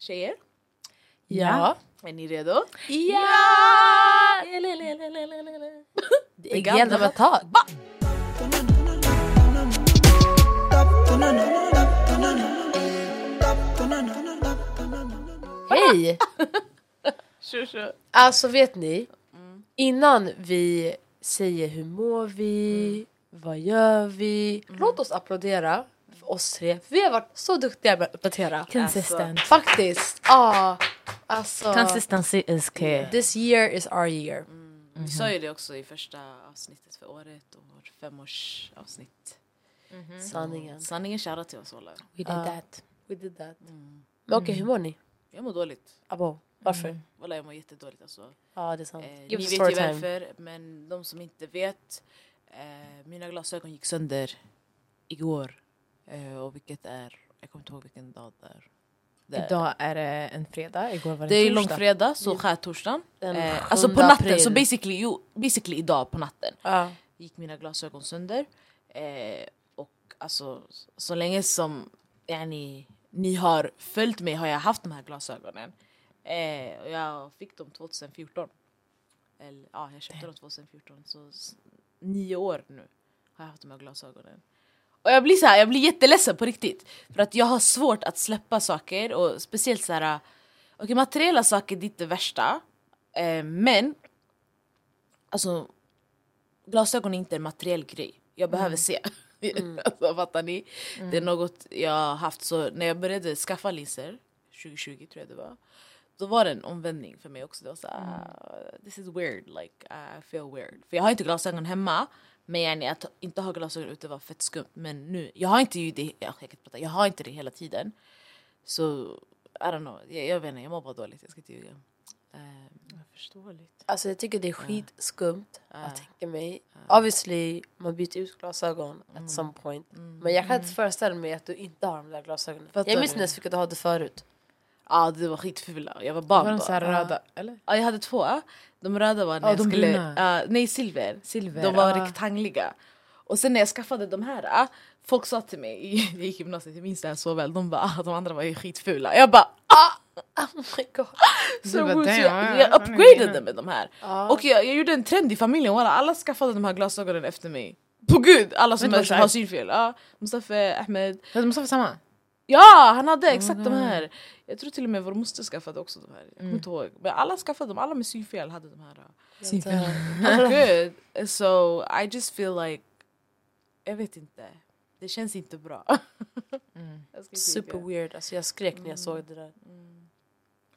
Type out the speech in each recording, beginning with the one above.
Tjejer, Ja. är ni redo? Ja! Det är gamla- Avatar. Hej! Kör, kör. Alltså vet ni, innan vi säger hur mår vi, vad gör vi? Låt oss applådera för oss tre. Vi har varit så duktiga med att uppdatera. Consistent. Faktiskt. Ja. alltså. Consistency is key. This year is our year. Vi sa ju det också i första avsnittet för året och vårt femårsavsnitt. Sanningen. Sanningen shoutout till oss alla. We did Ja. that. We did that. Men okej, hur mår ni? Jag mår dåligt. Abo, varför? Walla jag mår jättedåligt alltså. Ja, det är sant. Eh, ni vet story ju time. varför, men de som inte vet. Eh, mina glasögon gick sönder igår. Eh, och vilket är, jag kommer inte ihåg vilken dag det är. Det är, Idag är det en fredag, igår var det det är en torsdag. långfredag, så skärtorsdagen. Eh, alltså på 7 natten, april. så basically, jo, basically idag på natten Ja. gick mina glasögon sönder. Eh, och alltså så länge som yani, ni har följt mig har jag haft de här glasögonen. Eh, och jag fick dem 2014. Eller, ja, jag köpte dem 2014. Så nio år nu har jag haft de här glasögonen. Och jag blir så här, jag blir jätteledsen på riktigt. För att jag har svårt att släppa saker och speciellt så här. Okej materiella saker det är inte det värsta. Eh, men alltså glasögon är inte en materiell grej. Jag behöver se. alltså, fattar ni? Det är något jag har haft. Så när jag började skaffa linser, 2020 tror jag det var. Då var det en omvändning för mig också. Det var så, här, this is weird, like I feel weird. För jag har inte glasögon hemma. Men yani, att inte ha glasögon ute var fett skumt. Men nu, jag har inte ju det, ja, jag, kan prata, jag har inte det hela tiden. Så, I don't know, jag, jag vet inte, jag mår bara dåligt. Jag ska inte ljuga. Ehm, Förståeligt. Alltså jag tycker det är skitskumt Ja. att tänka mig. Obviously, man byter ut glasögon at some point. Men jag kan inte föreställa mig att du inte har de där glasögonen. Fattar jag minns du? inte ens vilka du hade förut. Ja, det var skitfula. Jag var barn Var de så här röda, eller? Ja, jag hade två. De röda var när Ja, jag de skulle... ja, nej, silver. Silver, De var ja. rektangliga. Och sen när jag skaffade de här, ah, folk sa till mig, i- jag gymnasiet, jag minns det här så väl, de bara ah, de andra var ju skitfula. Jag bara ah! Oh my god. Så, bara, jag, ja, jag ja, upgradade ja. med de här. Ja. Och jag, jag gjorde en trend i familjen, walla, alla skaffade de här glasögonen efter mig. På gud! Alla som har synfel. Ja, Mustafa, Ahmed. Vara samma. Ja, han hade exakt de här. Jag tror till och med vår moster skaffade också de här. Jag kommer inte ihåg. Men alla skaffade dem, alla med synfel hade de här. Good. So I just feel like, jag vet inte. Det känns inte bra. Inte Super weird. Alltså jag skrek när jag såg det där.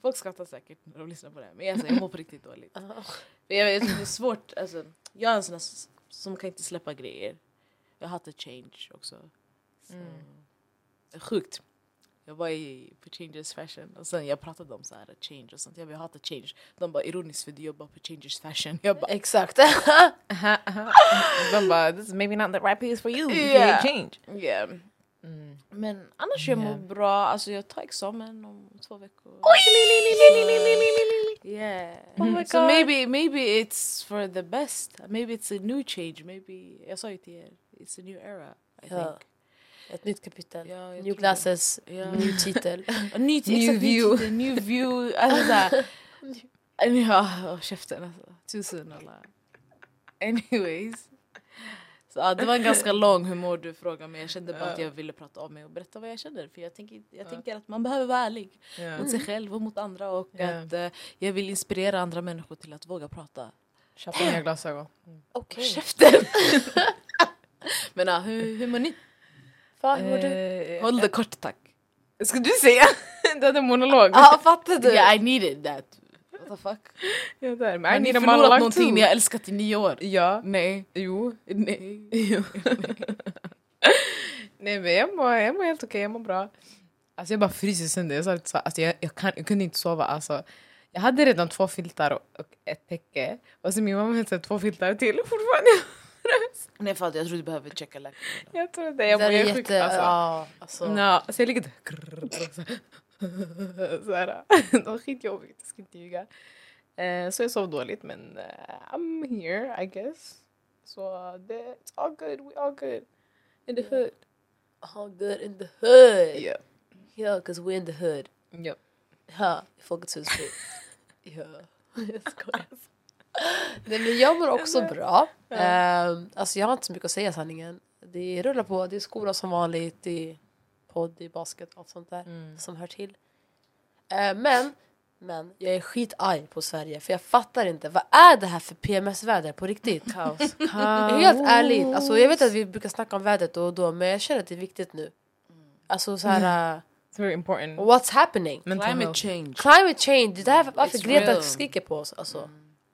Folk skrattar säkert när de lyssnar på det här. Men alltså, jag mår på riktigt dåligt. För jag, jag det är svårt, alltså, jag är en sån som kan inte släppa grejer. Jag hatar change också. Är Sjukt. Jag var i, på Changes Fashion och sen jag pratade om så här change och sånt. Jag, bara, jag hatar change. De bara ironiskt för du jobbar på Changes Fashion. Jag bara Exakt. de bara, this is maybe not the right piece for you. Yeah. Yeah. change. yeah. Men annars jag mår Yeah. bra. Alltså jag tar examen om två veckor. Yeah. Oh my So God. maybe maybe it's for the best. Maybe it's a new change. Maybe jag sa ju till er, it's a new era. I Ja. think. Ett nytt kapitel. Ja, New glasses, Ja. ny titel. Ny, New view. titel, new view. Alltså såhär. Ja, käften alltså. Tusen alla. Anyways. Så, ja, det var en ganska lång hur mår du fråga men jag kände bara att jag ville prata om mig och berätta vad jag känner. För jag tänker, jag tänker att man behöver vara ärlig mot sig själv och mot andra och Ja. att eh, jag vill inspirera andra människor till att våga prata. Köpa nya glasögon. Okej. Käften! men ja, hur, hur mår ni? Fan, hur mår du? Eh, Håll det kort tack. Ska du säga? du hade en monolog. Ja, fattar du? Yeah, I needed that. What the fuck? Ja, där. Men Har ni förlorat någonting ni har älskat i nio år? Ja. Nej. Jo. Nej. Nej men jag mår, jag mår helt okej, jag mår bra. Alltså jag bara fryser sönder. Jag, sa det så, alltså jag, jag, kan, jag kunde inte sova. Alltså, jag hade redan två filtar och, och ett täcke. Och så min mamma hade två filtar till fortfarande. Nej för att jag tror du behöver checka läkaren. jag tror det. Jag mår helt sjukt alltså. Ja, alltså. Nå, så jag ligger där. Krrr, och så här. Så här. Det var skitjobbigt, jag ska inte ljuga. Eh, Så jag sov dåligt men eh, I'm here I guess. Så det, it's all good, we all good. In the hood. All good in the hood. Yeah. Yeah, cause we're in the hood. Yep. I Folkets Husby. ja, jag skojar. Nej men jag mår också bra. Ehm, alltså jag har inte så mycket att säga sanningen. Det rullar på, det är skola som vanligt, det är podd, det är basket och allt sånt där Mm. som hör till. Ehm, men, men jag är skitarg på Sverige för jag fattar inte, vad är det här för PMS-väder på riktigt? Kaos. Helt ärligt, alltså jag vet att vi brukar snacka om vädret då och då men jag känner att det är viktigt nu. Alltså så här, It's very important. uh, what's happening? Mental Climate health. change. Climate change, det där är varför It's Greta real. skriker på oss. Alltså.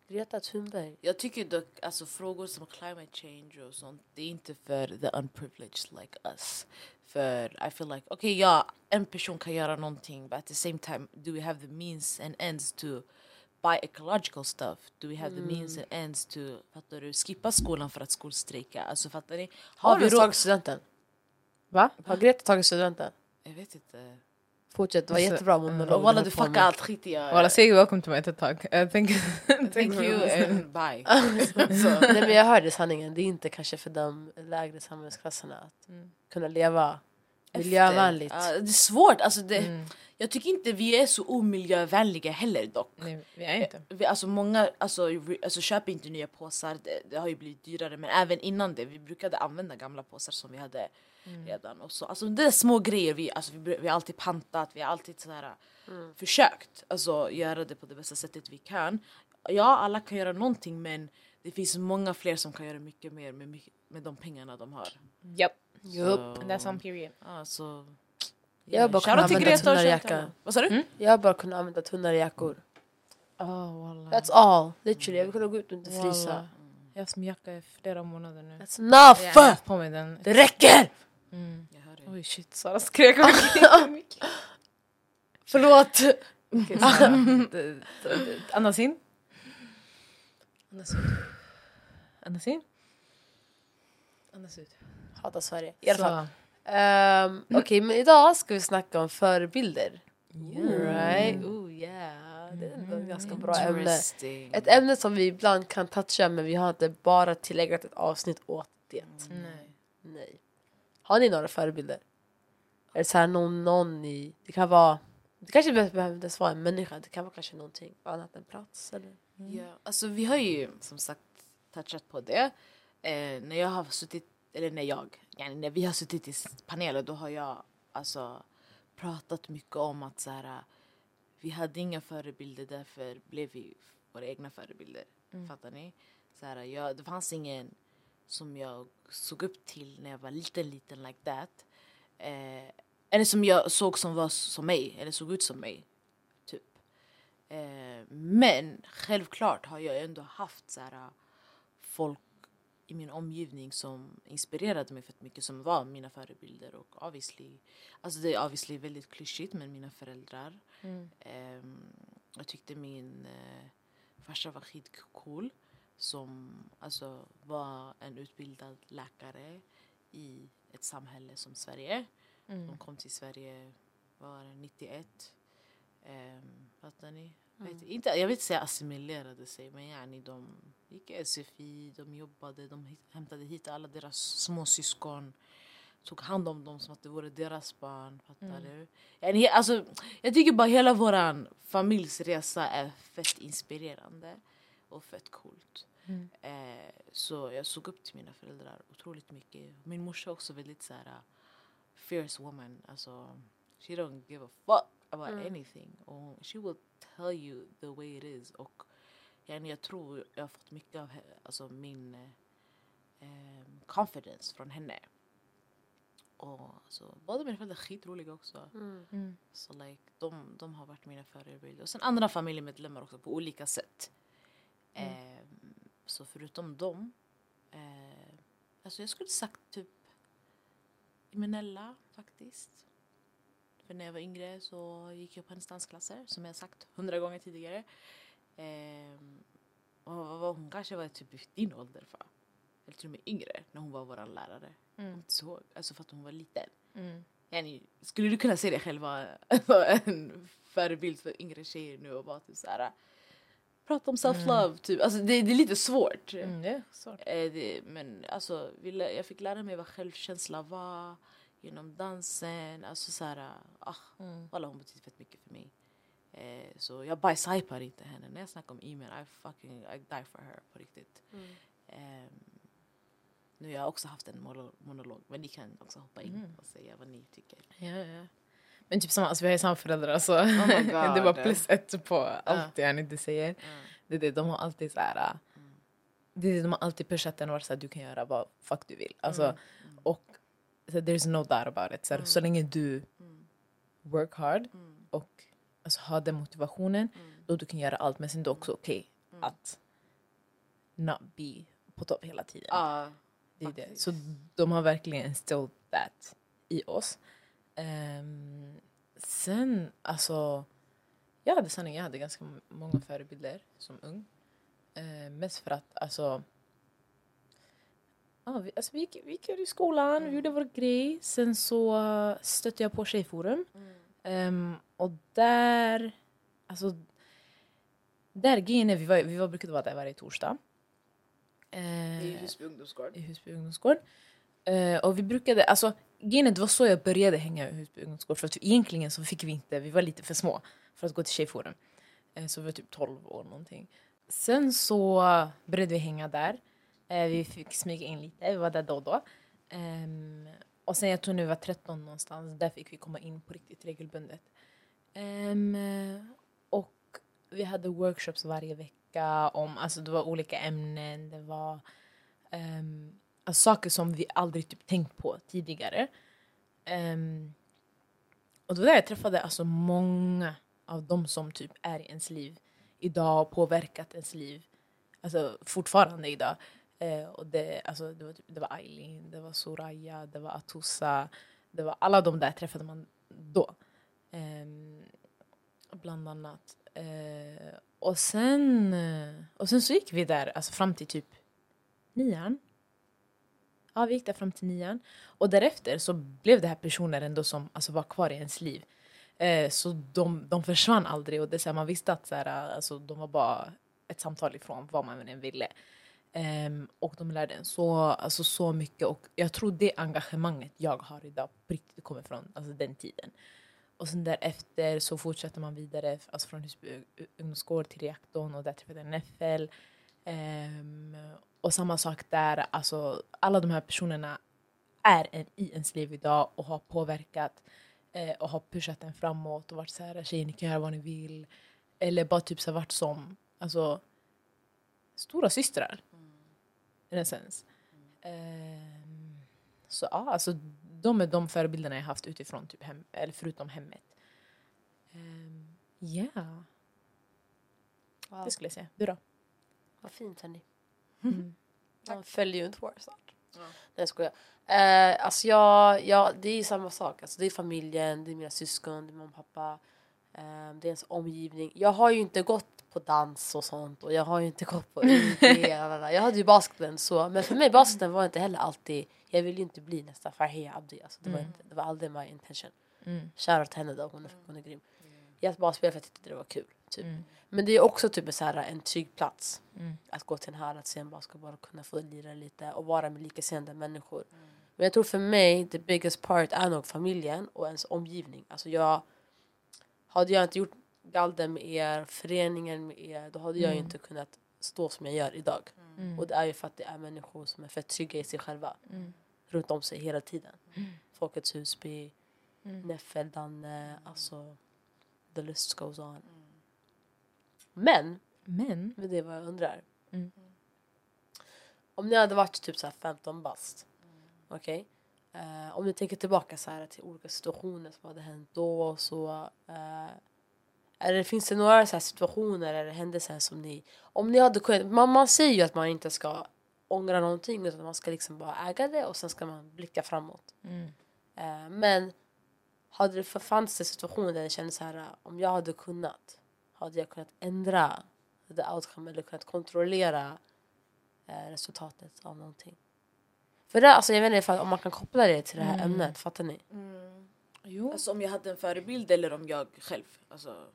Greta Thunberg. Jag tycker dock alltså frågor som climate change och sånt, det är inte för the unprivileged like us. För I feel like, okay ja, en person kan göra någonting but at the same time do we have the means and ends to buy ecological stuff? Do we have the means and ends to, fattar du, skippa skolan för att skolstrejka? Alltså fattar ni? Har vi du råd? tagit studenten? Va? Har Greta tagit studenten? Jag vet inte. Fortsätt, det var Alltså, jättebra monolog. Och walla du fuckar allt skit jag... Well, say welcome to my TED talk. Uh, thank, Thank you and bye. Nej men jag hörde sanningen, det är inte kanske för de lägre samhällsklasserna att kunna leva miljövänligt. Ja, det är svårt, alltså det, Mm. jag tycker inte vi är så omiljövänliga heller dock. Nej, vi är inte. Vi, alltså många alltså, re- alltså, köper inte nya påsar, det, det har ju blivit dyrare men även innan det, vi brukade använda gamla påsar som vi hade redan. Och så, alltså, det är små grejer, vi, alltså, vi, vi har alltid pantat, vi har alltid sådär, försökt alltså, göra det på det bästa sättet vi kan. Ja, alla kan göra någonting men det finns många fler som kan göra mycket mer med, mycket- med de pengarna de har. Yep. Jupp. And that's on period. Alltså, Jag har bara kunnat till använda tunnare. Vad sa du? Jag har bara kunnat använda tunnare jackor. Oh, wallah. That's all, literally. Jag vill kunna gå ut och inte frysa. Wallah. Jag har haft min jacka i flera månader nu. That's enough! Jag på mig den. Det räcker! Jag hör det. Oj shit, Sara skrek mycket. Förlåt! Andas in. Andas ut. Andas in. Andas ut. Hatar Sverige. I alla Så. fall. Um, Okej, men idag ska vi snacka om förebilder. Right? Oh yeah. Det är ändå ett ganska bra ämne. Ett ämne som vi ibland kan toucha men vi har inte bara tillägnat ett avsnitt åt det. Nej. Nej. Har ni några förebilder? Är det så här någon, någon i... Det kan vara... Det kanske inte behöver vara en människa. Det kan vara kanske någonting annat än plats. Eller? Ja, alltså vi har ju som sagt touchat på det. Eh, när jag har suttit, eller när jag, när vi har suttit i paneler då har jag alltså pratat mycket om att så här, vi hade inga förebilder därför blev vi våra egna förebilder. Fattar ni? Så här, jag, det fanns ingen som jag såg upp till när jag var liten, liten like that. Eh, eller som jag såg som var som mig, eller såg ut som mig. Typ. Eh, men självklart har jag ändå haft så här, äh, folk i min omgivning som inspirerade mig fett mycket som var mina förebilder och obviously, alltså det är obviously väldigt klyschigt men mina föräldrar. Ehm, jag tyckte min eh, farsa var skitcool som alltså var en utbildad läkare i ett samhälle som Sverige. De kom till Sverige, vad var det, 91. Um, fattar ni? Vet, inte, jag vill inte säga assimilerade sig men yani, de gick i SFI, de jobbade, de hit- hämtade hit alla deras småsyskon. Tog hand om dem som att det vore deras barn. Fattar du? Yani, alltså, jag tycker bara hela våran familjs resa är fett inspirerande och fett coolt. Eh, så jag såg upp till mina föräldrar otroligt mycket. Min morsa är också väldigt så här uh, fierce woman. Alltså, she don't give a fuck about anything. Och she will tell you the way it is. Och yani, jag tror jag har fått mycket av alltså, min eh, confidence från henne. Och alltså, båda mina föräldrar är skitroliga också. Mm. Så like, de, de har varit mina förebilder. Och sen andra familjemedlemmar också på olika sätt. Ehm, så förutom dem, eh, alltså jag skulle sagt typ Imenella faktiskt. För när jag var yngre så gick jag på hennes dansklasser som jag sagt hundra gånger tidigare. Ehm, och hon kanske var typ i din ålder för. Eller till och med yngre när hon var vår lärare. Inte ihåg, alltså för att hon var liten. Mm. Yani, skulle du kunna se dig själv vara en förebild för yngre tjejer nu och vara typ såhär prata om self-love typ. Alltså det, det är lite svårt. Mm, det är så. Eh, det, men alltså, jag fick lära mig vad självkänsla var genom dansen. Alltså såhär, ah, Mm. alla hon betyder fett mycket för mig. Eh, så jag bajshypar inte henne. När jag snackar om Imen, I fucking I die for her på riktigt. Ehm, nu har jag också haft en mono- monolog, men ni kan också hoppa in Mm. och säga vad ni tycker. Ja, ja. Men typ samma, alltså vi har ju samma föräldrar så my det var plus ett på allt det ni säger. Det är det, de har alltid så här, äh, det är det, de har alltid pushat den och varit så här, du kan göra vad fuck du vill. Alltså, Och så, there's no doubt about it. Så, här, så länge du work hard och alltså, har den motivationen då du kan göra allt. Men sen är det också okej att not be på topp hela tiden. Ja, Det är det. Så de har verkligen instilled that i oss. Ehm, sen, alltså... Jag hade sanning, jag hade ganska många förebilder som ung. Uh, mest för att, alltså... Ja, vi, alltså vi, gick, vi gick i skolan, vi gjorde vår grej. Sen så uh, stötte jag på Tjejforum. Ehm, och där... Alltså... Där grejen är, vi, var, vi var, brukade vara där varje torsdag. Eh, i Husby ungdomsgård. i Husby ungdomsgård. Uh, och vi brukade, alltså grejen det var så jag började hänga i Husby ungdomsgård. För att egentligen så fick vi inte, vi var lite för små för att gå till Tjejforum. Uh, eh, så vi var typ 12 år någonting. Sen så började vi hänga där. Uh, vi fick smyga in lite, vi var där då och då. Um, och sen jag tror när vi var 13 någonstans, där fick vi komma in på riktigt regelbundet. Um, och vi hade workshops varje vecka om, alltså det var olika ämnen, det var um, alltså saker som vi aldrig typ tänkt på tidigare. Um, och det var där jag träffade alltså många av de som typ är i ens liv idag och påverkat ens liv. Alltså fortfarande idag. Uh, och det, alltså, det, var typ, det var Eileen, det var Soraya, det var Atusa. Det var alla de där träffade man då. Um, bland annat. Uh, och, sen, eh, och sen så gick vi där alltså fram till typ nian. Ja, vi gick där fram till nian. Och därefter så blev det här personer ändå som alltså, var kvar i ens liv. Eh, så de, de försvann aldrig och det så här, man visste att så här, alltså, de var bara ett samtal ifrån vad man än ville. Ehm, och de lärde en så, alltså, så mycket och jag tror det engagemanget jag har idag på riktigt kommer från alltså, den tiden. Och sen därefter så fortsätter man vidare alltså från Husby ungdomsgård till reaktorn och där träffade jag Neffel. Um, ehm, och samma sak där, alltså alla de här personerna är en, i ens liv idag och har påverkat eh, och har pushat en framåt och varit så här tjejer ni kan göra vad ni vill. Eller bara typ så här, varit som alltså, stora systrar. In a sense. Ehm, så ja, alltså de är de förebilderna jag haft utifrån typ hem, eller förutom hemmet. Um, yeah, Wow. det skulle jag säga. Du då? Vad fint hörni. Mm. Man följer ju inte vår snart. Nej jag skojar. Eh, alltså jag, jag, det är ju samma sak. Alltså det är familjen, det är mina syskon, det är mamma och pappa. Eh, det är ens omgivning. Jag har ju inte gått på dans och sånt och jag har ju inte gått på UD. jag hade ju basketen så. Men för mig basketen var inte heller alltid, jag ville ju inte bli nästa Farhia Abdi. Alltså det, var inte, det var aldrig my intention. Mm. Shoutout till henne då, hon är, hon är grym. Jag bara spelade för att jag tyckte det var kul. Typ. Mm. Men det är också typ så här, en trygg plats. Mm. Att gå till en hall, att se en basketboll och kunna få lira lite och vara med likasinnade människor. Men jag tror för mig, the biggest part är nog familjen och ens omgivning. Alltså jag, hade jag inte gjort galden med er, föreningen med er, då hade jag ju inte kunnat stå som jag gör idag. Mm. Och det är ju för att det är människor som är fett trygga i sig själva. Mm. Runt om sig hela tiden. Folkets Husby, Neffel, Danne, alltså the list goes on. Men, Men, det är vad jag undrar. Mm. Om ni hade varit typ så här 15 bast, okej? Eh, om ni tänker tillbaka så här till olika situationer som hade hänt då så eh, är det, finns det några så här situationer eller händelser som ni, om ni hade kunnat, man, man säger ju att man inte ska ångra någonting utan man ska liksom bara äga det och sen ska man blicka framåt. mm. Eh, men hade det fanns det situationer där jag kände så här eh, om jag hade kunnat hade jag kunnat ändra the outcome eller kunnat kontrollera eh, resultatet av någonting. För det, alltså, jag vet inte om man kan koppla det till det här ämnet, fattar ni? jo. Alltså om jag hade en förebild eller om jag själv alltså,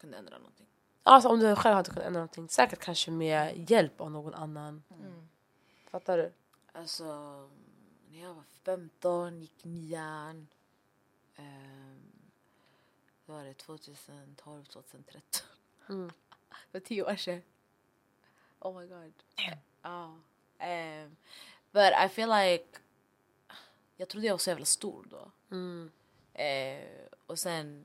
kunde ändra någonting. Alltså om du själv hade kunnat ändra någonting, säkert kanske med hjälp av någon annan. Fattar du? Alltså, när jag var 15, gick nian. vad var det, 2012, 2013. Mm. För tio år sedan. Oh my god. Ja. Um, but I feel like, jag trodde jag var så jävla stor då. Mm. Eh, och sen,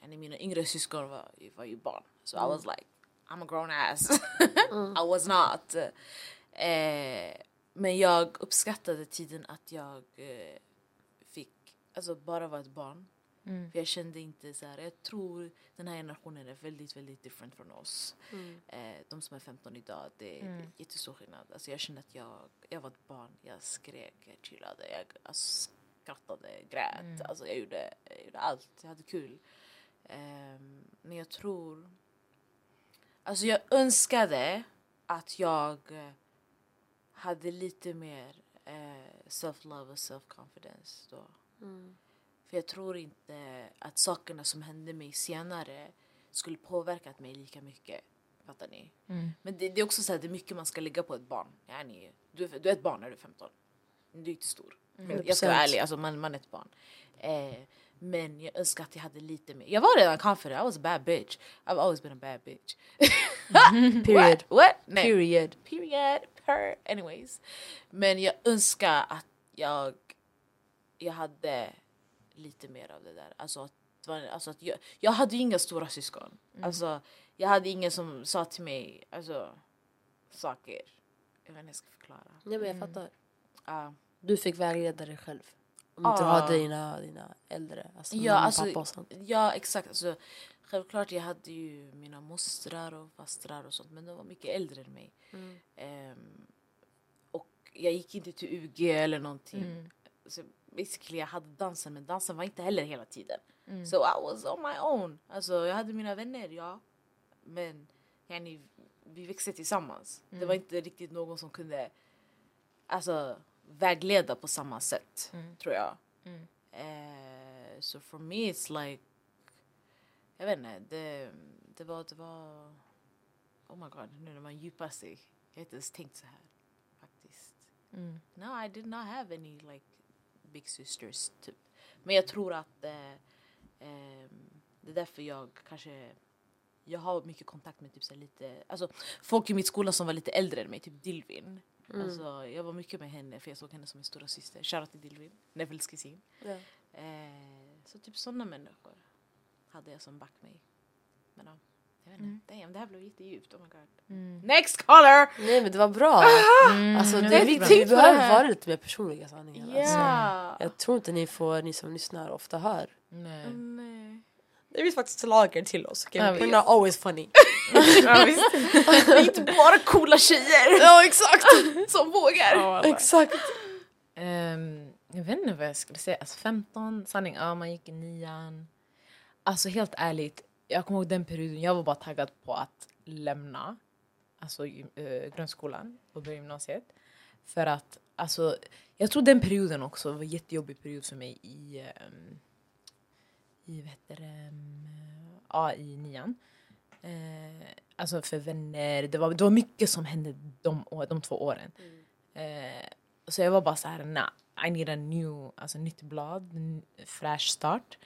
yani mina yngre syskon var, var ju barn. So I was like, I'm a grown ass. I was not. Eh, men jag uppskattade tiden att jag eh, fick alltså bara vara ett barn. För jag kände inte så här, jag tror den här generationen är väldigt, väldigt different från oss. Eh, de som är 15 idag, det är jättestor skillnad. Alltså jag kände att jag, jag var ett barn, jag skrek, jag chillade, jag alltså, skrattade, grät. Alltså jag gjorde, jag gjorde allt, jag hade kul. Ehm, men jag tror, alltså jag önskade att jag eh, hade lite mer eh, self-love och self-confidence då. För jag tror inte att sakerna som hände mig senare skulle påverkat mig lika mycket. Fattar ni? Men det, det är också så här, det är mycket man ska lägga på ett barn. Yani, du, är- du är ett barn när du är 15. Du är inte stor. Jag ska vara 100%. ärlig, alltså man, man är ett barn. Eh, men jag önskar att jag hade lite mer. Jag var redan confident, I was a bad bitch. I've always been a bad bitch. Period. What? What? Nej. Period. Period. Per. Anyways. Men jag önskar att jag, jag hade lite mer av det där. Alltså att, alltså att jag, jag hade ju inga stora syskon. Alltså, jag hade ingen som sa till mig alltså, saker. Jag vet inte hur jag ska förklara. Nej men jag fattar. Ja. Du fick vägleda dig själv. Om inte du Ah. hade dina, dina äldre, alltså Ja, mamma, alltså, pappa och sånt. ja exakt. Alltså, självklart jag hade ju mina mostrar och fastrar och sånt men de var mycket äldre än mig. Ehm, och jag gick inte till UG eller någonting. Så basically jag hade dansen men dansen var inte heller hela tiden. So I was on my own. Alltså jag hade mina vänner ja. Men yani, vi växte tillsammans. Det var inte riktigt någon som kunde alltså, vägleda på samma sätt tror jag. Eh, så for me it's like jag vet inte, det, det var, det var oh my god, nu när man djupar sig. Jag har inte ens tänkt så här faktiskt. No, I did not have any like big sisters typ. Men jag tror att eh, ehm, det är därför jag kanske jag har mycket kontakt med typ så lite, alltså folk i mitt skola som var lite äldre än mig, typ Dilvin. Alltså, jag var mycket med henne för jag såg henne som min stora syster. Shoutout till Dilvin, Nevils kusin. Ja. Eh, så typ sådana människor hade jag som back mig. Men ja, jag vet inte. Damn, det här blev jättedjupt. Oh my god. Next caller! Nej men det var bra. Alltså, det vi det behöver vara lite mer personliga sanningar. Alltså, Ja! jag tror inte ni, får, ni som lyssnar ofta hör. Nej. Nej. Det finns faktiskt lager till oss. Okay? Ja, We're not always funny. Ja. Det är inte bara coola tjejer ja exakt! som vågar. Ja, exakt. Ehm, jag vet inte vad jag skulle säga. Alltså 15, sanning, ja man gick i nian. Alltså helt ärligt, jag kommer ihåg den perioden, jag var bara taggad på att lämna alltså, eh, grundskolan och börja gymnasiet. För att alltså, jag tror den perioden också var en jättejobbig period för mig i, ehm, i vad heter det, ehm, ja, i nian. Eh, alltså för vänner, det var, det var mycket som hände de, de två åren. Eh, så jag var bara så här, nah, I need a new, alltså nytt blad, en fräsch start.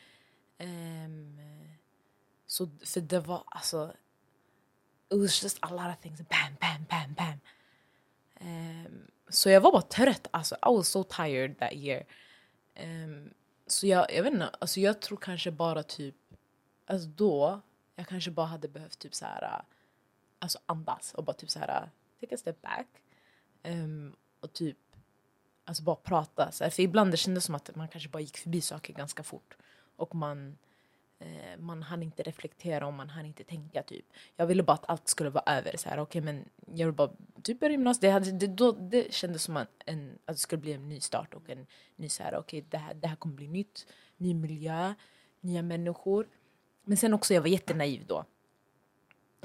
Um, så för det var alltså, it was just a lot of things, bam, bam, bam, bam. Um, så jag var bara trött, alltså I was so tired that year. Um, så jag, jag vet inte, alltså jag tror kanske bara typ, alltså då, jag kanske bara hade behövt typ så här, alltså andas och bara typ så här, take a step back. Um, och typ alltså bara prata. Så här, för ibland det kändes som att man kanske bara gick förbi saker ganska fort. Och man, eh, man hann inte reflektera och man hann inte tänka. typ. Jag ville bara att allt skulle vara över. Så här, okay, men jag vill bara typ börja gymnasiet. Det, hade, det, då, det kändes som att, en, att det skulle bli en ny start och en ny så här, okay, det, här, det här kommer bli nytt. Ny miljö, nya människor. Men sen också, jag var jättenaiv då.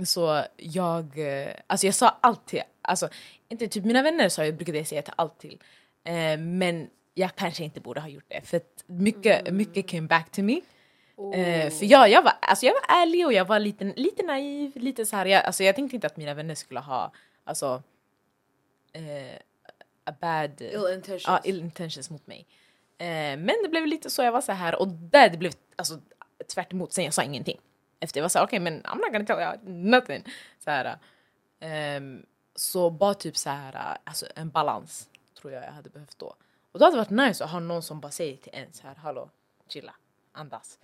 Så jag, eh, alltså jag sa allt till, alltså inte typ mina vänner sa jag brukade jag säga till allt till. Eh, men jag kanske inte borde ha gjort det för mycket, mycket came back to me. Eh, för jag, jag, var, alltså jag var ärlig och jag var lite, lite naiv, lite så här, jag, alltså jag tänkte inte att mina vänner skulle ha alltså, eh, a bad Ill intentions. ja, ill intentions mot mig. Eh, men det blev lite så, jag var så här och där det blev, alltså, tvärt emot, sen jag sa ingenting. Efter jag var såhär, okej men I'm not gonna tell you nothing. Så, här, ehm, så bara typ så här, alltså en balans tror jag jag hade behövt då. Och då hade det varit nice att ha någon som bara säger till en så här, hallå, chilla, andas.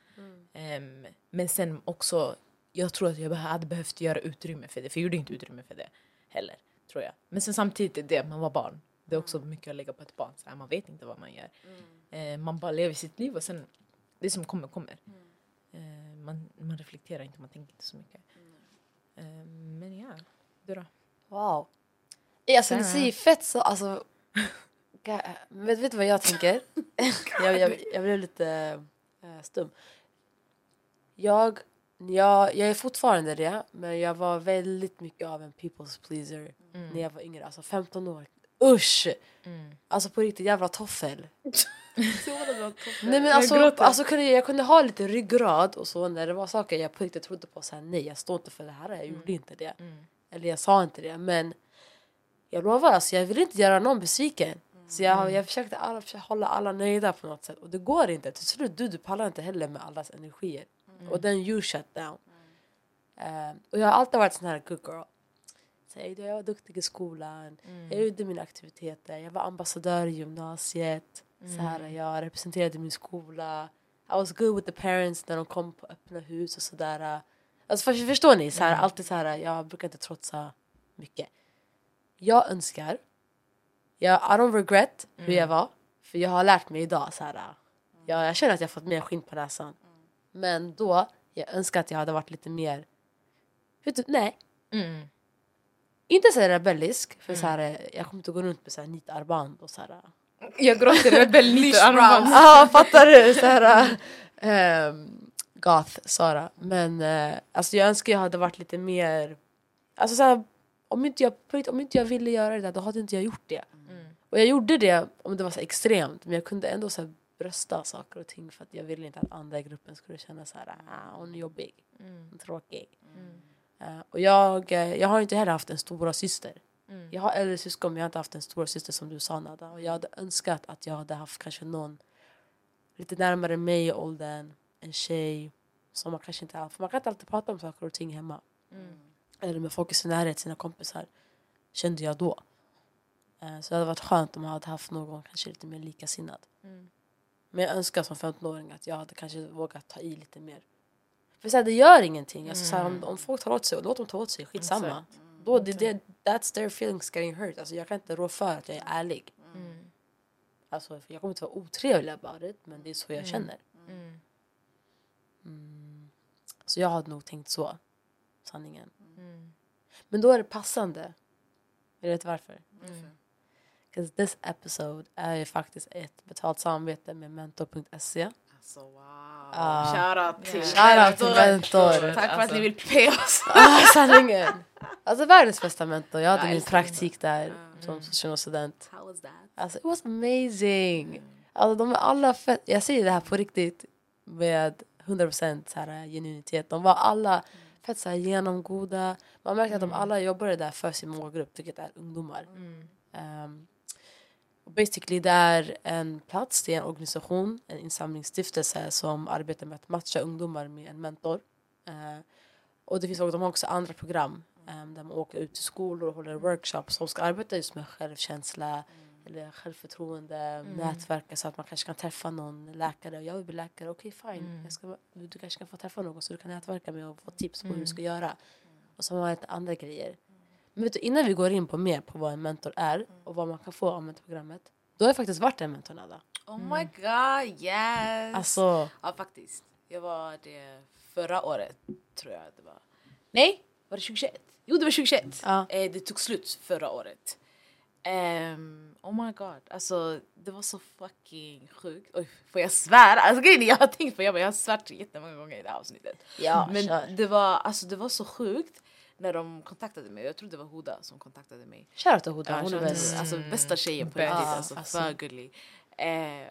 Ehm, men sen också, jag tror att jag hade behövt göra utrymme för det, för jag gjorde inte utrymme för det heller. Tror jag. Men sen samtidigt, det, man var barn. Det är också mycket att lägga på ett barn, så här, man vet inte vad man gör. Ehm, man bara lever sitt liv och sen, det som kommer, kommer. Ehm, man, man reflekterar inte, man tänker inte så mycket. Ehm, men ja, du då? Wow. Ja, Alltså ni säger fett så, alltså. ga- Vet, vet du vad jag tänker? jag, jag, jag blev lite stum. Jag, jag, jag är fortfarande det, men jag var väldigt mycket av en people's pleaser när jag var yngre. Alltså 15 år. Usch! Alltså på riktigt, jävla toffel. Nej men alltså, gråter. alltså kunde, jag kunde ha lite ryggrad och så när det var saker jag på riktigt trodde på. Så här, nej jag står inte för det här, jag gjorde inte det. Eller jag sa inte det men jag lovar, alltså, jag vill inte göra någon besviken. Så jag, jag försökte alla, hålla alla nöjda på något sätt och det går inte. Till slut, du, du pallar inte heller med allas energier. Och then you shut down. Eh, och jag har alltid varit sån här good girl. Så jag, jag var duktig i skolan, jag gjorde mina aktiviteter, jag var ambassadör i gymnasiet. Så här, jag representerade min skola. I was good with the parents när de kom på öppna hus och sådär. Alltså för, förstår ni? Så här, Alltid så här, jag brukar inte trotsa mycket. Jag önskar, jag, I don't regret hur jag var. För jag har lärt mig idag så här, jag, jag känner att jag fått mer skinn på näsan. Men då, jag önskar att jag hade varit lite mer, vet du, nej. Inte så rebellisk, för så här, jag kommer inte gå runt med så här nitarmband och så här. Jag gråter rebelliskt. Ja, fattar du? Så här, ehm, goth, Sara. Men eh, alltså jag önskar jag hade varit lite mer... Alltså så här, om, inte jag, om inte jag ville göra det där, då hade inte jag gjort det. Och jag gjorde det om det var så extremt, men jag kunde ändå så brösta saker och ting för att jag ville inte att andra i gruppen skulle känna så här, ah, hon är jobbig, är tråkig. Eh, och jag, eh, jag har inte heller haft en stora syster. Jag har äldre syskon men jag har inte haft en stora syster som du sa Nada. Och jag hade önskat att jag hade haft kanske någon lite närmare mig i åldern, en tjej som man kanske inte har, för man kan inte alltid prata om saker och ting hemma. Eller med folk i sin närhet, sina kompisar. Kände jag då. Eh, Så det hade varit skönt om jag hade haft någon kanske lite mer likasinnad. Men jag önskar som 15-åring att jag hade kanske vågat ta i lite mer. För så här, det gör ingenting. Alltså, så här, om, om folk tar åt sig, låt dem ta åt sig. Skitsamma. Då, det, det, that's their feelings getting hurt. Alltså, jag kan inte rå för att jag är ärlig. Alltså, för jag kommer inte vara otrevlig about it, men det är så jag känner. Mm. Så jag hade nog tänkt så. Sanningen. Men då är det passande. Vet du varför? Because this episode är ju faktiskt ett betalt samarbete med mentor.se. Alltså wow. Ja. Shoutout till Shoutout till mentor. Tack för att Alltså. ni vill pay oss. Ah, sanningen! Alltså världens bästa mentor. Jag hade Ja, min praktik där som socionomstudent. How was that? Alltså it was amazing! Alltså de är alla fett, jag säger det här på riktigt med 100% så här genuinitet. De var alla fett så här genomgoda. Man märker att de alla jobbade där för sin målgrupp, vilket är ungdomar. Um, och basically det är en plats, det är en organisation, en insamlingsstiftelse som arbetar med att matcha ungdomar med en mentor. Eh, och det finns också, de har också andra program um, där man åker ut till skolor och håller workshops som ska arbeta just med självkänsla eller självförtroende, nätverka så att man kanske kan träffa någon läkare. Jag vill bli läkare, okej fine. Jag ska, du, kanske kan få träffa någon så du kan nätverka med och få tips på hur du ska göra. Och så har man andra grejer. Men vet du, innan vi går in på mer på vad en mentor är och vad man kan få av mentorprogrammet. Då har jag faktiskt varit en mentor Nada. Oh my god, yes! Alltså, Ja faktiskt. Jag var det förra året tror jag det var. Nej, var det 2021? Jo det var 2021. Ja. Eh, det tog slut förra året. Ehm, oh my god, alltså det var så fucking sjukt. Oj, får jag svära? Alltså grejen är, jag har tänkt på jag, bara, jag har svärt jättemånga gånger i det här avsnittet. ja, Men kör. det var, alltså, det var så sjukt när de kontaktade mig. Jag tror det var Huda som kontaktade mig. Shoutout till Huda, Ja, hon är bäst. Alltså bästa tjejen på riktigt. Alltså, alltså. För gullig. Eh,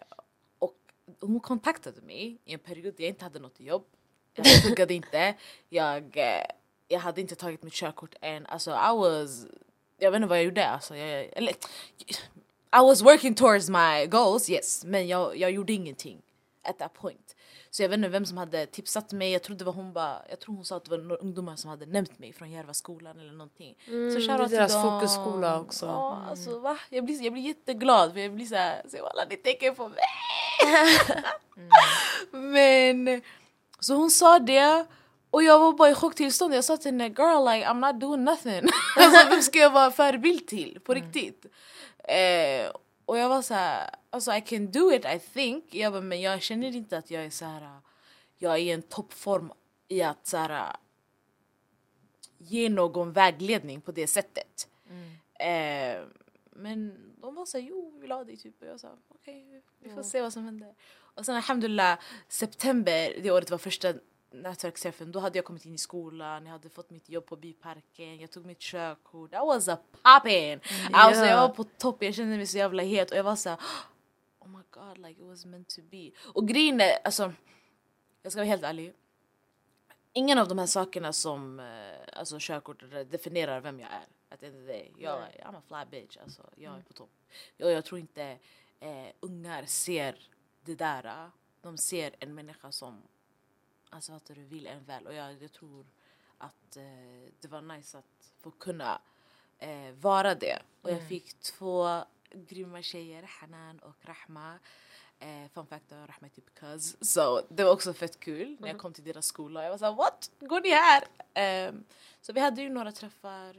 och hon kontaktade mig i en period där jag inte hade något jobb. Jag pluggade inte. Jag, eh, jag hade inte tagit mitt körkort än. Alltså I was... Jag vet inte vad jag gjorde. Alltså, jag, eller, I was working towards my goals, yes. Men jag, jag gjorde ingenting. At that point. Så jag vet inte vem som hade tipsat mig, jag trodde det var hon bara, jag tror hon sa att det var några ungdomar som hade nämnt mig från Järvaskolan eller någonting. Mm, så shoutout till deras dem. fokusskola också. Ja, alltså va? Jag blir, jag blir jätteglad för jag blir såhär, så alla ni tänker på mig. Men, så hon sa det och jag var bara i chocktillstånd. Jag sa till henne, girl like I'm not doing nothing. alltså vem ska jag vara förebild till på riktigt? Eh, och jag var så här, alltså I can do it I think. Jag bara, men jag känner inte att jag är så här. jag är i en toppform i att så här, ge någon vägledning på det sättet. Eh, men de var såhär, jo vi vill ha dig typ. Och jag sa, okej vi får se vad som händer. Och sen alhamdulillah, september det året var första nätverksträffen. Då hade jag kommit in i skolan, jag hade fått mitt jobb på Byparken, jag tog mitt körkort. I was a poppin! Alltså jag var på topp, jag kände mig så jävla het och jag var såhär, oh my god like it was meant to be. Och grejen är, alltså jag ska vara helt ärlig. Ingen av de här sakerna som eh, alltså körkort definierar vem jag är. At the end of the day. Jag, I'm a fly bitch. Alltså, jag är på topp. Och jag tror inte eh, ungar ser det där. eh. De ser en människa som alltså, att du vill en väl. Och jag, jag tror att eh, det var nice att få kunna eh, vara det. Och jag fick två grymma tjejer, Hanan och Rahma. Eh, fun fact, uh, Rahma är typ cuz. Så det var också fett kul när jag kom till deras skola. Jag var såhär, what? Går ni här? Ehm, så vi hade ju några träffar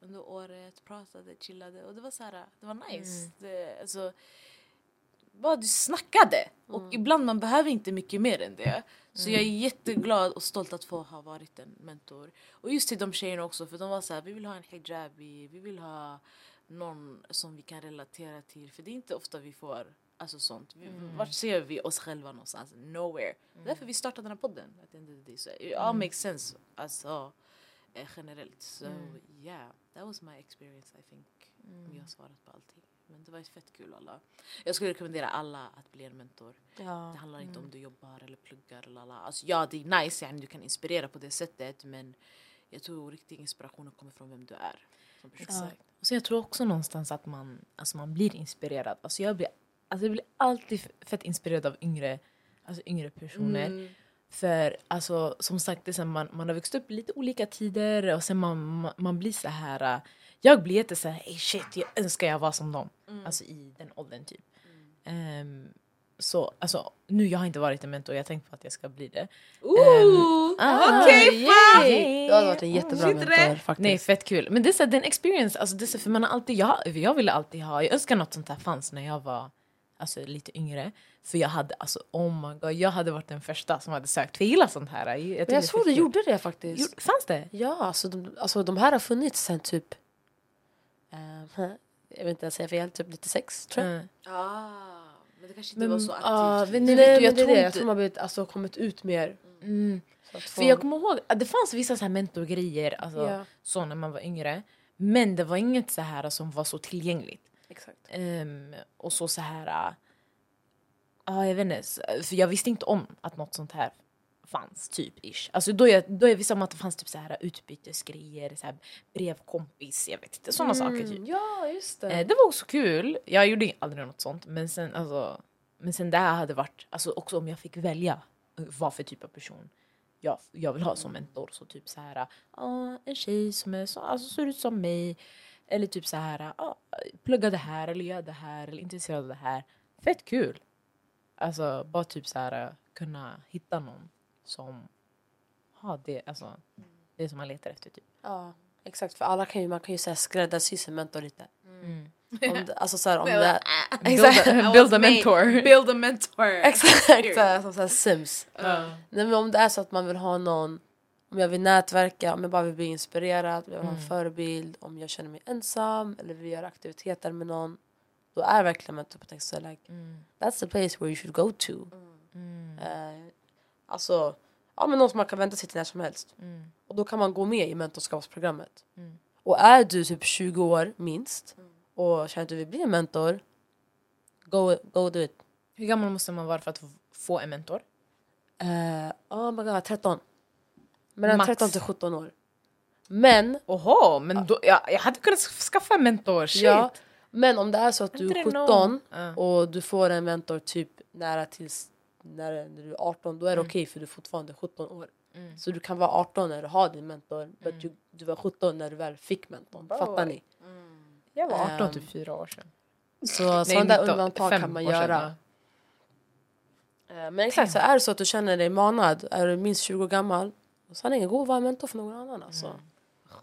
under året, pratade, chillade och det var så här, det var nice. Det, alltså, bara du snackade. Och ibland man behöver inte mycket mer än det. Så jag är jätteglad och stolt att få ha varit en mentor. Och just till de tjejerna också för de var så här, vi vill ha en hijabi, vi vill ha någon som vi kan relatera till. För det är inte ofta vi får alltså sånt. Vi, Vart ser vi oss själva någonstans? Nowhere. Därför vi startade den här podden. At the end of the day. So it all makes sense alltså, eh, generellt. So yeah, that was my experience I think. Om jag har svarat på allting. Men det var fett kul alla. Jag skulle rekommendera alla att bli en mentor. Ja. Det handlar inte om du jobbar eller pluggar alla. Alltså, ja, det är nice, yani, du kan inspirera på det sättet men jag tror riktig inspirationen kommer från vem du är. Och så jag tror också någonstans att man, alltså man blir inspirerad. Alltså jag, blir, alltså jag blir alltid fett inspirerad av yngre, alltså yngre personer. Mm. För alltså, som sagt, det är så här, man, man har växt upp i lite olika tider och sen man, man, man blir så här... Jag blir jätte så här, hey shit, jag önskar jag var som dem. Alltså i den åldern typ. Ehm, så alltså, nu jag har inte varit en mentor, jag har tänkt på att jag ska bli det. Ah, Okej, yay! Du hade varit en jättebra Shit, mentor det. faktiskt. Nej, fett kul. Men det är så den experience, alltså det är så, för man har alltid, jag, jag ville alltid ha, jag önskar något sånt här fanns när jag var alltså, lite yngre. För jag hade, alltså oh my god, jag hade varit den första som hade sökt, för jag gillar sånt här. Jag, jag, jag tror fett du gjorde det faktiskt. Gjorde- Fanns det? Ja, alltså de, alltså de här har funnits sen typ... eh, jag vill inte säga fel, typ 96 tror jag. Mm. Ah, men det kanske inte Men, var så ah, aktivt. men Nej, vet men du, jag det är tror det. Jag tror man har blivit, alltså, kommit ut mer. Mm. Så att För jag kommer ihåg att det fanns vissa så här mentorgrejer alltså, Ja. så när man var yngre. Men det var inget så här som var så tillgängligt. Exakt. Ehm, och så så här... Ja, jag vet inte. För jag visste inte om att något sånt här fanns, typ. Ish. Alltså, då, jag, då jag visste om att det fanns typ så här utbytesgrejer, så här brevkompis, jag vet inte. Såna saker typ. Ja, just det. Eh, det var också kul. Jag gjorde aldrig något sånt. Men sen, alltså, men sen det här hade varit, alltså också om jag fick välja eh, vad för typ av person jag, jag vill ha som mentor. Så typ så här, ah, en tjej som är så, alltså, ser ut som mig. Eller typ så här, ah, plugga det här eller gör det här eller intresserad av det här. Fett kul. Alltså bara typ så här kunna hitta någon som har det, alltså det som man letar efter typ. Ja, exakt. För alla kan ju, man kan ju säga skräddarsy sin mentor lite. Mm. Om det, alltså så här, om det. Exakt. Was Build a mentor. Build a mentor. Exakt, som så här Sims. Nej, men om det är så att man vill ha någon, om jag vill nätverka, om jag bara vill bli inspirerad, om jag vill ha en förebild, om jag känner mig ensam eller vill göra aktiviteter med någon. Då är verkligen mentor på text like, That's the place where you should go to. Eh, alltså, ja, men någon som man kan vända sig till när som helst. Och då kan man gå med i mentorskapsprogrammet. Och är du typ 20 år minst och känner att du vill bli en mentor, go, go do it. Hur gammal måste man vara för att få en mentor? Uh, oh my god, 13. Mellan Max. 13 till 17 år. Men, Oho, men då, ja, jag hade kunnat skaffa en mentor. Shit. ja, men om det är så att du är det 17 någon? Ja. och du får en mentor typ nära tills när, när du är 18 då är det okej för du är fortfarande 17 år. Mm. Så du kan vara 18 när du har din mentor men du, du var 17 när du väl fick mentorn. Bra. Fattar ni? Jag var 18 Ehm, typ fyra år sedan. Så sådana där 19, undantag kan man göra. Eh, Men exakt, så är det så att du känner dig manad, är du minst 20 år gammal, sanningen, gå och var mentor för någon annan. Alltså. Mm.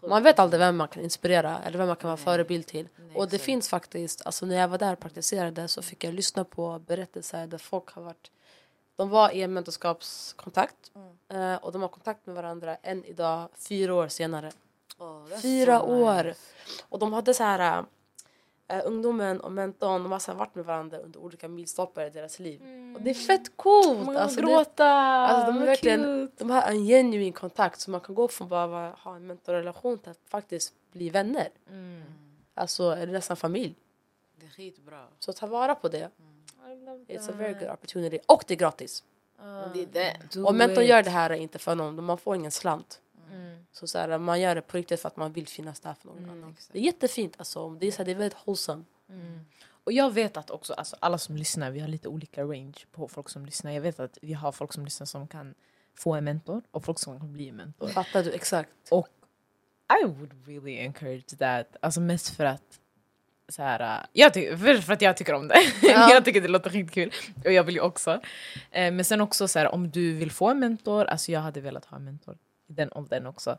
Man vet aldrig vem man kan inspirera eller vem man kan vara förebild till. Nej, och det exakt. finns faktiskt, alltså när jag var där och praktiserade så fick jag lyssna på berättelser där folk har varit de var i en mentorskapskontakt Mm. eh, och de har kontakt med varandra än idag, fyra år senare. Oh, Fyra år! nice. Och de hade så här äh, ungdomen och mentorn, de har så varit med varandra under olika milstolpar i deras liv. Och det är fett coolt! Man Alltså, det, gråta! alltså, de, är verkligen, de har en genuin kontakt så man kan gå från bara ha en mentorrelation till att faktiskt bli vänner. Mm. Alltså eller nästan familj. Det är skitbra. Så ta vara på det. Love It's a very good opportunity. Och det är gratis. Ah. Det är det. Och it. gör det här inte för någon, man får ingen slant. Mm. Så, så här, man gör det på riktigt för att man vill finnas där för någon Mm, annan. exakt. Det är jättefint alltså. Det är, så här, det är väldigt wholesome. Mm. Och jag vet att också, alltså alla som lyssnar, vi har lite olika range på folk som lyssnar. Jag vet att vi har folk som lyssnar som kan få en mentor och folk som kan bli en mentor. Fattar du? Exakt. I would really encourage that. Alltså mest för att så här, äh, jag ty- för, att jag tycker om det. Ja. jag tycker det låter skitkul. Och jag vill ju också. Eh, men sen också så här, om du vill få en mentor, alltså jag hade velat ha en mentor i den åldern också.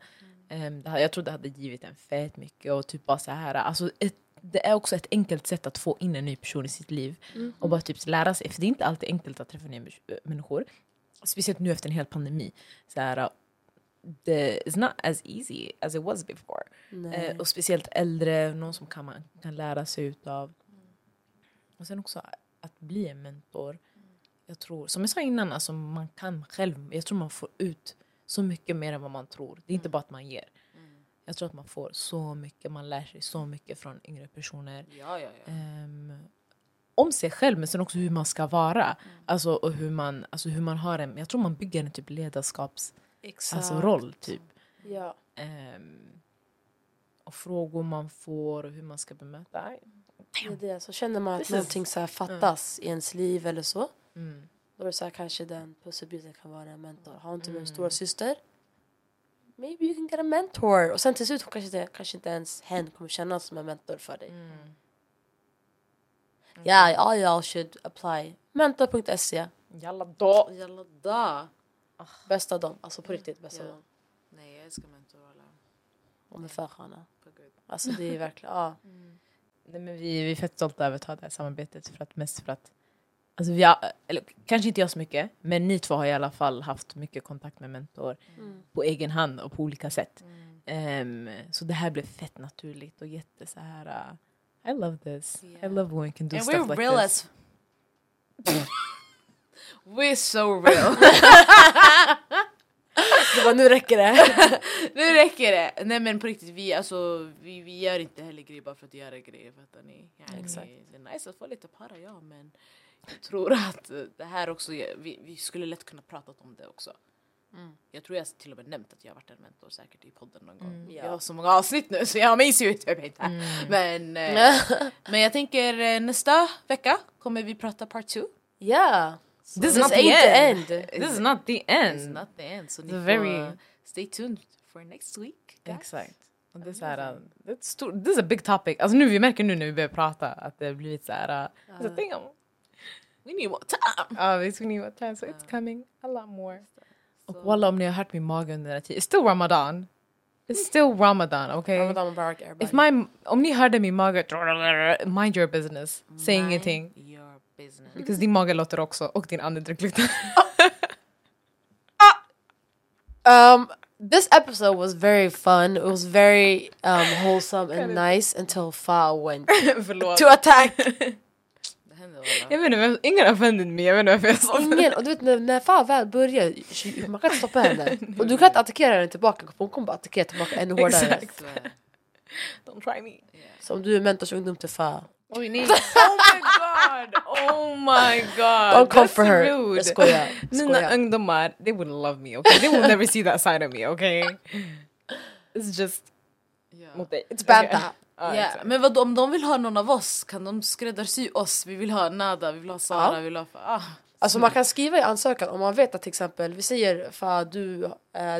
Eh, det, hade- jag tror det hade givit en fett mycket och typ bara så här, alltså ett, det är också ett enkelt sätt att få in en ny person i sitt liv och bara typ lära sig. För det är inte alltid enkelt att träffa nya människ- människor. Speciellt nu efter en hel pandemi. Så här, det is not as easy as it was before. Eh, och speciellt äldre, någon som kan, man kan lära sig utav. Och sen också att bli en mentor. Jag tror, som jag sa innan, alltså man kan själv, jag tror man får ut så mycket mer än vad man tror. Det är inte bara att man ger. Jag tror att man får så mycket, man lär sig så mycket från yngre personer. Ja, ja, ja. Ehm, om sig själv men sen också hur man ska vara. Alltså, och hur man, alltså hur man har en, jag tror man bygger en typ ledarskaps Exakt. alltså, roll. Typ. Ja. Ehm, och frågor man får och hur man ska bemöta. Det är det. Så känner man att This is- någonting så fattas i ens liv eller så. Mm. Då är det så här, kanske den pusselbiten kan vara en mentor. Har inte du Mm. en stora syster? Maybe you can get a mentor. Och sen till slut kanske, det, kanske inte ens hen kommer kännas som en mentor för dig. Mm. Yeah, all y'all should apply. Mentor.se. Jalla då! Jalla da. Bästa av dem. Alltså på riktigt bästa Ja. dem. Nej, jag älskar mentorer. De är för sköna. Alltså det är verkligen, ja. Nej, men vi, vi är fett stolta över att ha det här samarbetet. För att, mest för att, alltså vi har, eller, kanske inte jag så mycket, men ni två har i alla fall haft mycket kontakt med mentor Mm. på egen hand och på olika sätt. Ehm, så det här blev fett naturligt och jätte så här. uh, I love this. I Yeah. love when we can do And stuff we're like real this. as... we're so real. Det var nu räcker det. nu räcker det. Nej men på riktigt, vi, alltså, vi, vi gör inte heller grejer bara för att göra grejer. Fattar ni? Yani, Exakt. Det är nice att få lite para, ja men jag tror att det här också, vi, vi skulle lätt kunna prata om det också. Jag tror jag till och med nämnt att jag har varit en mentor säkert i podden någon gång. Ja. Jag har så många avsnitt nu så jag minns ju typ inte. Men, eh, men jag tänker eh, nästa vecka kommer vi prata part two. Yeah. This is not the end. end. This is not the end. It's end. not the end. So The very- stay tuned for next week. guys. Exakt. Och det är så här, uh, det är this is a big topic. Alltså nu, vi märker nu när vi börjar prata att det har blivit så här... Uh, it's a thing. We need more time. Ja, we need what time, so it's coming a lot more. Och walla om ni har hört min mage under den här tiden. It's still Ramadan. It's still Ramadan, okay? Ramadan Mubarak everybody. If my, om ni hörde min mage, mind your business. Mind ingenting. your business. Because din mage låter också och din andedräkt luktar. Um, this episode was very fun. It was very um, wholesome and nice until Fa went to attack. Jag vet inte, ingen har offended mig. Jag vet inte varför jag sa. Ingen, och du vet när, när Fa väl börjar, man kan inte stoppa henne. Och du kan inte attackera henne tillbaka, hon kommer bara attackera tillbaka ännu hårdare. Exakt. Don't try me. Så om du är mentorsungdom till Fa, Oj, nej. Oh my god! Oh my god! don't come That's for her. rude. Jag skojar. jag Mina skojar. ungdomar, they wouldn't love me, okay? They will never see that side of me, okay? It's just Ja. mot dig. It's banta. Ja, Ja, exakt. men vad, om de vill ha någon av oss kan de skräddarsy oss. Vi vill ha Nada, vi vill ha Sara, Ja. vi vill ha... Ah, Alltså man kan skriva i ansökan om man vet att till exempel, vi säger för du, eh,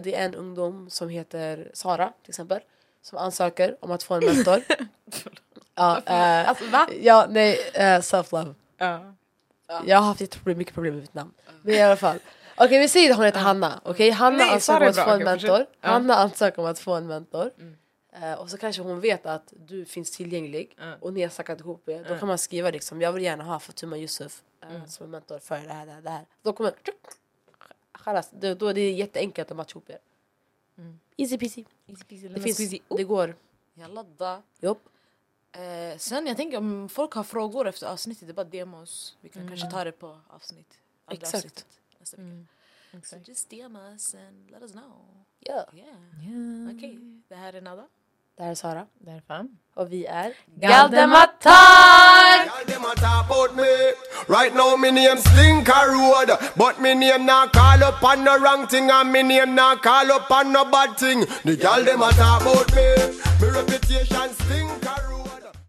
det är en ungdom som heter Sara till exempel, som ansöker om att få en mentor. ja, eh, Alltså va? ja, nej, eh, self-love. Ja. Jag har haft jätteproblem, mycket problem med mitt namn. Men i alla fall. Okej vi säger att hon heter Hanna. Okej Hanna Nej, ansöker om att bra. få en Okej, mentor. fortsätt. Ja. Hanna ansöker om att få en mentor. Eh, och så kanske hon vet att du finns tillgänglig Mm. och ni har snackat ihop er. Då kan man skriva liksom, jag vill gärna ha Fatuma Yusuf eh, som en mentor för det här, det här, det här. Då kommer Chalas, då, då är det jätteenkelt att matcha ihop er. Easy peasy. Easy peasy, Det finns, det går. Jag laddar. Jopp. Eh, sen jag tänker om folk har frågor efter avsnittet, det är bara DM oss. Vi kan kanske ta det på avsnitt. Exakt. avsnittet Nästa vecka. So Exakt. just DM us and let us know. Ja. Yeah. Ja. Okej, det här är Nada. Det här är Sara. Det är fan. Och vi är Galdematar! Talk about me. Right now me name Slinker Road, but me name not call up on no wrong thing, and me name not call up on no bad thing. The girl them a talk about me.